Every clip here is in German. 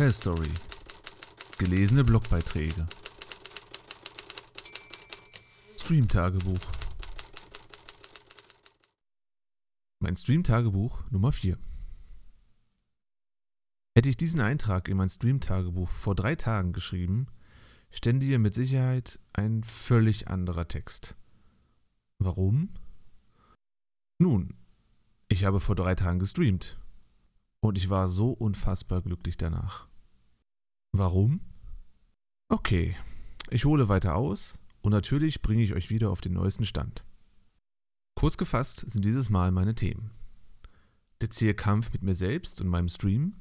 Tell Story. Gelesene Blogbeiträge. Stream-Tagebuch. Mein Stream-Tagebuch Nummer 4. Hätte ich diesen Eintrag in mein Stream-Tagebuch vor drei Tagen geschrieben, stände hier mit Sicherheit ein völlig anderer Text. Warum? Nun, ich habe vor drei Tagen gestreamt und ich war so unfassbar glücklich danach. Warum? Okay, ich hole weiter aus und natürlich bringe ich euch wieder auf den neuesten Stand. Kurz gefasst sind dieses Mal meine Themen. Der zähe Kampf mit mir selbst und meinem Stream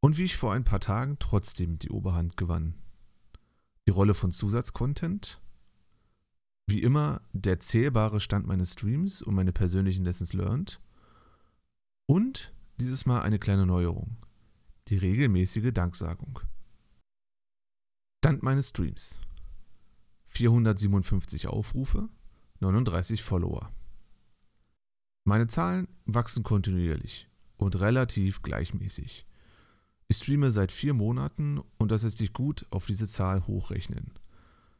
und wie ich vor ein paar Tagen trotzdem die Oberhand gewann. Die Rolle von Zusatzcontent, wie immer der zählbare Stand meines Streams und meine persönlichen Lessons learned und dieses Mal eine kleine Neuerung. Die regelmäßige Danksagung. Stand meines Streams. 457 Aufrufe, 39 Follower. Meine Zahlen wachsen kontinuierlich und relativ gleichmäßig. Ich streame seit vier Monaten und das lässt sich gut auf diese Zahl hochrechnen.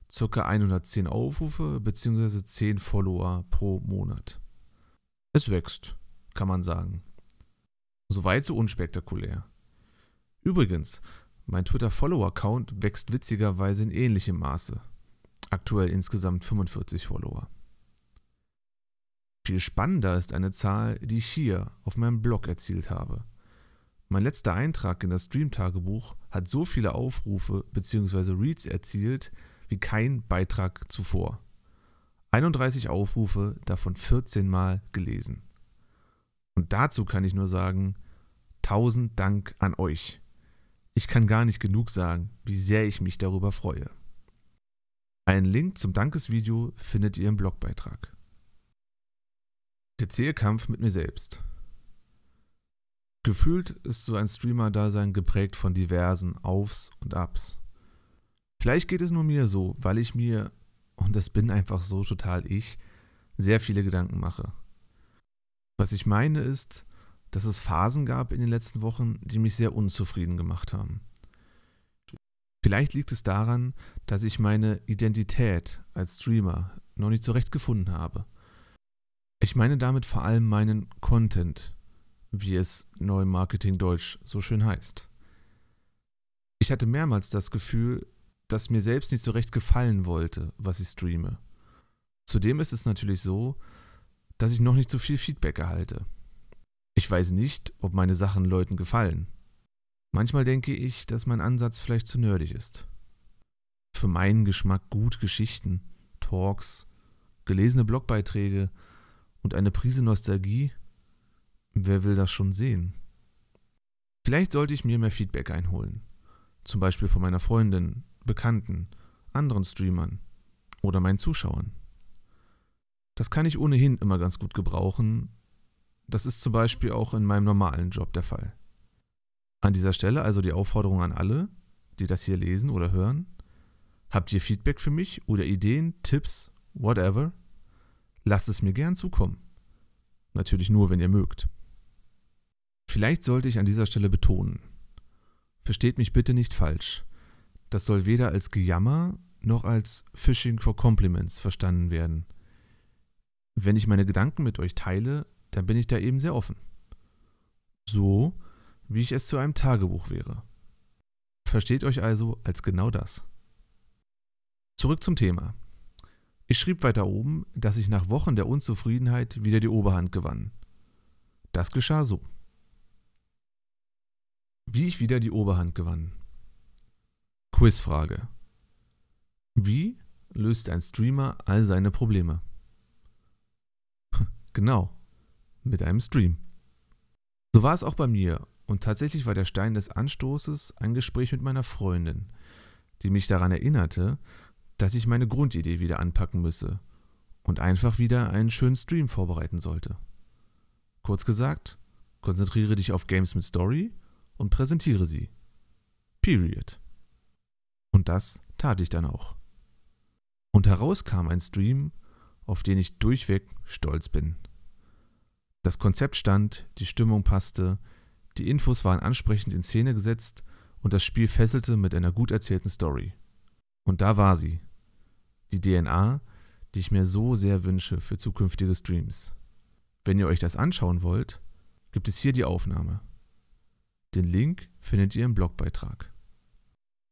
Circa 110 Aufrufe bzw. 10 Follower pro Monat. Es wächst, kann man sagen. Soweit so unspektakulär. Übrigens, mein Twitter-Follower-Count wächst witzigerweise in ähnlichem Maße. Aktuell insgesamt 45 Follower. Viel spannender ist eine Zahl, die ich hier auf meinem Blog erzielt habe. Mein letzter Eintrag in das Stream-Tagebuch hat so viele Aufrufe bzw. Reads erzielt wie kein Beitrag zuvor. 31 Aufrufe, davon 14 Mal gelesen. Und dazu kann ich nur sagen, tausend Dank an euch. Ich kann gar nicht genug sagen, wie sehr ich mich darüber freue. Einen Link zum Dankesvideo findet ihr im Blogbeitrag. Der zähe Kampf mit mir selbst. Gefühlt ist so ein Streamer-Dasein geprägt von diversen Aufs und Abs. Vielleicht geht es nur mir so, weil ich mir, und das bin einfach so total ich, sehr viele Gedanken mache. Was ich meine ist, dass es Phasen gab in den letzten Wochen, die mich sehr unzufrieden gemacht haben. Vielleicht liegt es daran, dass ich meine Identität als Streamer noch nicht so recht gefunden habe. Ich meine damit vor allem meinen Content, wie es neu Marketing Deutsch so schön heißt. Ich hatte mehrmals das Gefühl, dass mir selbst nicht so recht gefallen wollte, was ich streame. Zudem ist es natürlich so, dass ich noch nicht so viel Feedback erhalte. Ich weiß nicht, ob meine Sachen Leuten gefallen. Manchmal denke ich, dass mein Ansatz vielleicht zu nerdig ist. Für meinen Geschmack gut Geschichten, Talks, gelesene Blogbeiträge und eine Prise Nostalgie, wer will das schon sehen? Vielleicht sollte ich mir mehr Feedback einholen. Zum Beispiel von meiner Freundin, Bekannten, anderen Streamern oder meinen Zuschauern. Das kann ich ohnehin immer ganz gut gebrauchen. Das ist zum Beispiel auch in meinem normalen Job der Fall. An dieser Stelle also die Aufforderung an alle, die das hier lesen oder hören. Habt ihr Feedback für mich oder Ideen, Tipps, whatever? Lasst es mir gern zukommen. Natürlich nur, wenn ihr mögt. Vielleicht sollte ich an dieser Stelle betonen. Versteht mich bitte nicht falsch. Das soll weder als Gejammer noch als Fishing for Compliments verstanden werden. Wenn ich meine Gedanken mit euch teile, dann bin ich da eben sehr offen. So, wie ich es zu einem Tagebuch wäre. Versteht euch also als genau das. Zurück zum Thema. Ich schrieb weiter oben, dass ich nach Wochen der Unzufriedenheit wieder die Oberhand gewann. Das geschah so. Wie ich wieder die Oberhand gewann. Quizfrage. Wie löst ein Streamer all seine Probleme? Genau, mit einem Stream. So war es auch bei mir und tatsächlich war der Stein des Anstoßes ein Gespräch mit meiner Freundin, die mich daran erinnerte, dass ich meine Grundidee wieder anpacken müsse und einfach wieder einen schönen Stream vorbereiten sollte. Kurz gesagt, konzentriere dich auf Games mit Story und präsentiere sie. Period. Und das tat ich dann auch. Und heraus kam ein Stream, auf den ich durchweg stolz bin. Das Konzept stand, die Stimmung passte, die Infos waren ansprechend in Szene gesetzt und das Spiel fesselte mit einer gut erzählten Story. Und da war sie. Die DNA, die ich mir so sehr wünsche für zukünftige Streams. Wenn ihr euch das anschauen wollt, gibt es hier die Aufnahme. Den Link findet ihr im Blogbeitrag.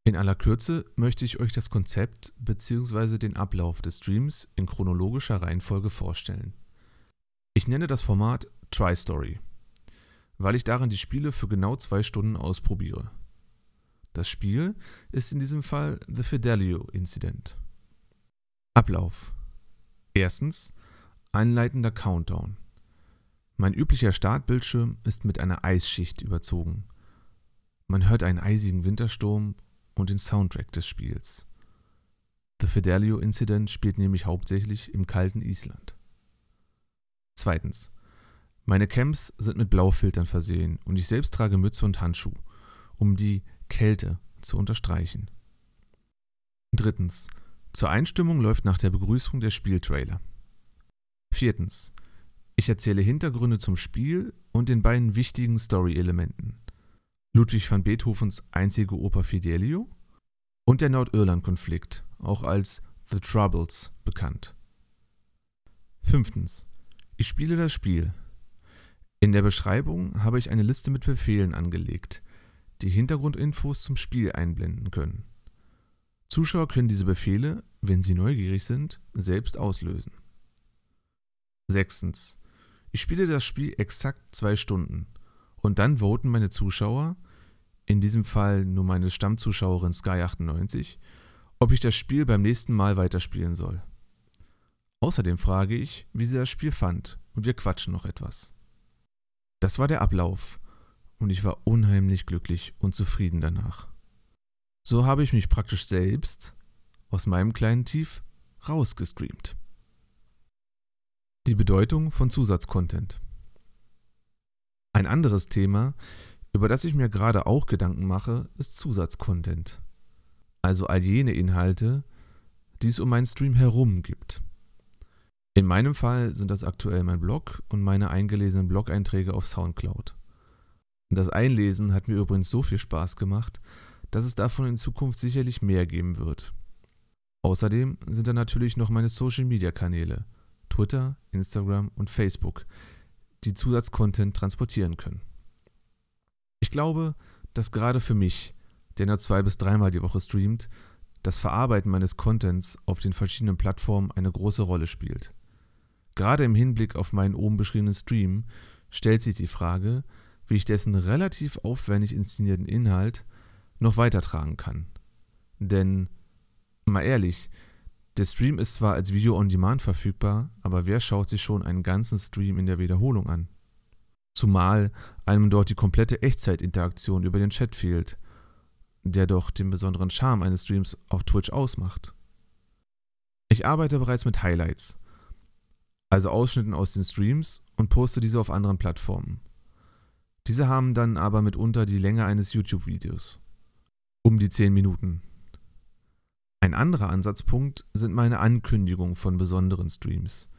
In aller Kürze möchte ich euch das Konzept bzw. den Ablauf des Streams in chronologischer Reihenfolge vorstellen. Ich nenne das Format Try Story, weil ich darin die Spiele für genau zwei Stunden ausprobiere. Das Spiel ist in diesem Fall The Fidelio Incident. Ablauf. Erstens einleitender Countdown. Mein üblicher Startbildschirm ist mit einer Eisschicht überzogen. Man hört einen eisigen Wintersturm und den Soundtrack des Spiels. The Fidelio Incident spielt nämlich hauptsächlich im kalten Island. Zweitens. Meine Camps sind mit Blaufiltern versehen und ich selbst trage Mütze und Handschuh, um die Kälte zu unterstreichen. Drittens. Zur Einstimmung läuft nach der Begrüßung der Spieltrailer. Viertens. Ich erzähle Hintergründe zum Spiel und den beiden wichtigen Story-Elementen. Ludwig van Beethovens einzige Oper Fidelio und der Nordirland-Konflikt, auch als The Troubles bekannt. Fünftens. Ich spiele das Spiel. In der Beschreibung habe ich eine Liste mit Befehlen angelegt, die Hintergrundinfos zum Spiel einblenden können. Zuschauer können diese Befehle, wenn sie neugierig sind, selbst auslösen. Sechstens. Ich spiele das Spiel exakt zwei Stunden und dann voten meine Zuschauer, in diesem Fall nur meine Stammzuschauerin Sky98, ob ich das Spiel beim nächsten Mal weiterspielen soll. Außerdem frage ich, wie sie das Spiel fand, und wir quatschen noch etwas. Das war der Ablauf, und ich war unheimlich glücklich und zufrieden danach. So habe ich mich praktisch selbst aus meinem kleinen Tief rausgestreamt. Die Bedeutung von Zusatzcontent. Ein anderes Thema, über das ich mir gerade auch Gedanken mache, ist Zusatzcontent. Also all jene Inhalte, die es um meinen Stream herum gibt. In meinem Fall sind das aktuell mein Blog und meine eingelesenen Blog-Einträge auf Soundcloud. Das Einlesen hat mir übrigens so viel Spaß gemacht, dass es davon in Zukunft sicherlich mehr geben wird. Außerdem sind da natürlich noch meine Social-Media-Kanäle, Twitter, Instagram und Facebook, die Zusatzcontent transportieren können. Ich glaube, dass gerade für mich, der nur zwei bis dreimal die Woche streamt, das Verarbeiten meines Contents auf den verschiedenen Plattformen eine große Rolle spielt. Gerade im Hinblick auf meinen oben beschriebenen Stream stellt sich die Frage, wie ich dessen relativ aufwendig inszenierten Inhalt noch weitertragen kann. Denn, mal ehrlich, der Stream ist zwar als Video on Demand verfügbar, aber wer schaut sich schon einen ganzen Stream in der Wiederholung an? Zumal einem dort die komplette Echtzeitinteraktion über den Chat fehlt, der doch den besonderen Charme eines Streams auf Twitch ausmacht. Ich arbeite bereits mit Highlights, also Ausschnitten aus den Streams und poste diese auf anderen Plattformen. Diese haben dann aber mitunter die Länge eines YouTube-Videos. Um die 10 Minuten. Ein anderer Ansatzpunkt sind meine Ankündigungen von besonderen Streams.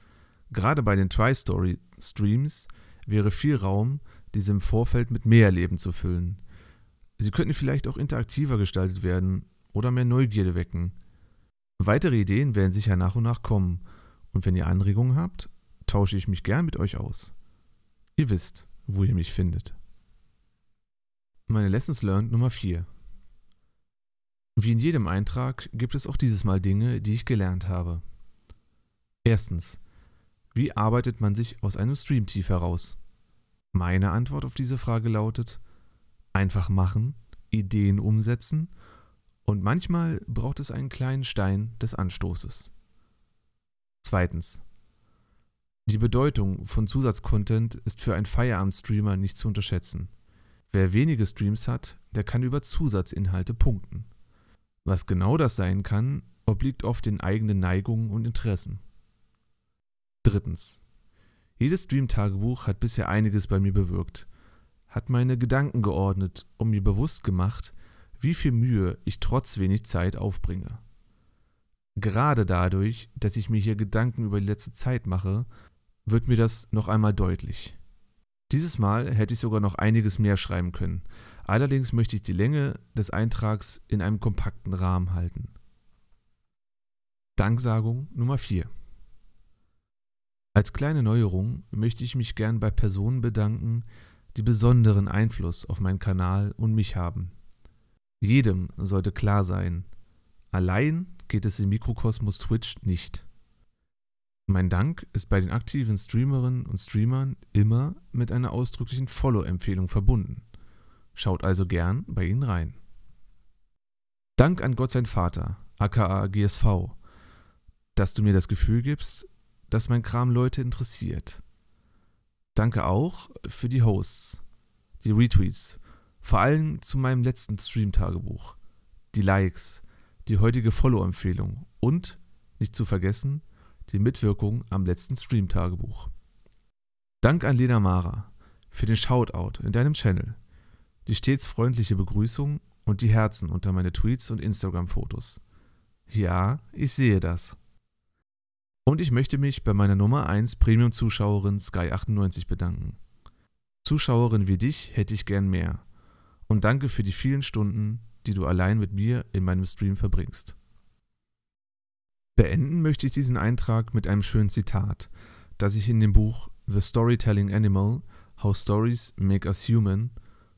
Gerade bei den Tri-Story-Streams wäre viel Raum, diese im Vorfeld mit mehr Leben zu füllen. Sie könnten vielleicht auch interaktiver gestaltet werden oder mehr Neugierde wecken. Weitere Ideen werden sicher nach und nach kommen, und wenn ihr Anregungen habt, tausche ich mich gern mit euch aus. Ihr wisst, wo ihr mich findet. Meine Lessons Learned Nummer 4. Wie in jedem Eintrag gibt es auch dieses Mal Dinge, die ich gelernt habe. Erstens. Wie arbeitet man sich aus einem Streamtief heraus? Meine Antwort auf diese Frage lautet: einfach machen, Ideen umsetzen und manchmal braucht es einen kleinen Stein des Anstoßes. Zweitens. Die Bedeutung von Zusatzcontent ist für einen Feierabendstreamer nicht zu unterschätzen. Wer wenige Streams hat, der kann über Zusatzinhalte punkten. Was genau das sein kann, obliegt oft den eigenen Neigungen und Interessen. Drittens. Jedes Stream-Tagebuch hat bisher einiges bei mir bewirkt, hat meine Gedanken geordnet und mir bewusst gemacht, wie viel Mühe ich trotz wenig Zeit aufbringe. Gerade dadurch, dass ich mir hier Gedanken über die letzte Zeit mache, wird mir das noch einmal deutlich. Dieses Mal hätte ich sogar noch einiges mehr schreiben können, Allerdings möchte ich die Länge des Eintrags in einem kompakten Rahmen halten. Danksagung Nummer 4. Als kleine Neuerung möchte ich mich gern bei Personen bedanken, die besonderen Einfluss auf meinen Kanal und mich haben. Jedem sollte klar sein, allein geht es im Mikrokosmos Twitch nicht. Mein Dank ist bei den aktiven Streamerinnen und Streamern immer mit einer ausdrücklichen Follow-Empfehlung verbunden. Schaut also gern bei ihnen rein. Dank an Gott sein Vater, aka GSV, dass du mir das Gefühl gibst, dass mein Kram Leute interessiert. Danke auch für die Hosts, die Retweets, vor allem zu meinem letzten Stream-Tagebuch, die Likes, die heutige Follow-Empfehlung und, nicht zu vergessen, die Mitwirkung am letzten Stream-Tagebuch. Dank an Lena Mara für den Shoutout in deinem Channel, die stets freundliche Begrüßung und die Herzen unter meine Tweets und Instagram-Fotos. Ja, ich sehe das. Und ich möchte mich bei meiner Nummer 1 Premium-Zuschauerin Sky98 bedanken. Zuschauerin wie dich hätte ich gern mehr. Und danke für die vielen Stunden, die du allein mit mir in meinem Stream verbringst. Beenden möchte ich diesen Eintrag mit einem schönen Zitat, das ich in dem Buch The Storytelling Animal How Stories Make Us Human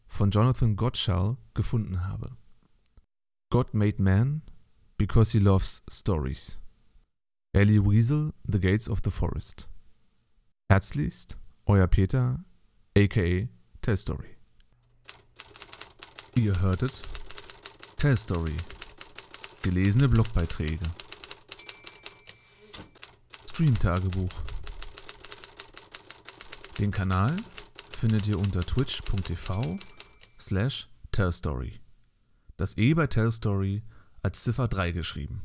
von Jonathan Gottschall gefunden habe. God made man because he loves stories. Ellie Weasel, The Gates of the Forest. Herzlichst, euer Peter, aka Tell Story. Ihr hörtet Tell Story. Gelesene Blogbeiträge. Stream-Tagebuch. Den Kanal findet ihr unter twitch.tv slash tellstory. Das E bei Tellstory als Ziffer 3 geschrieben.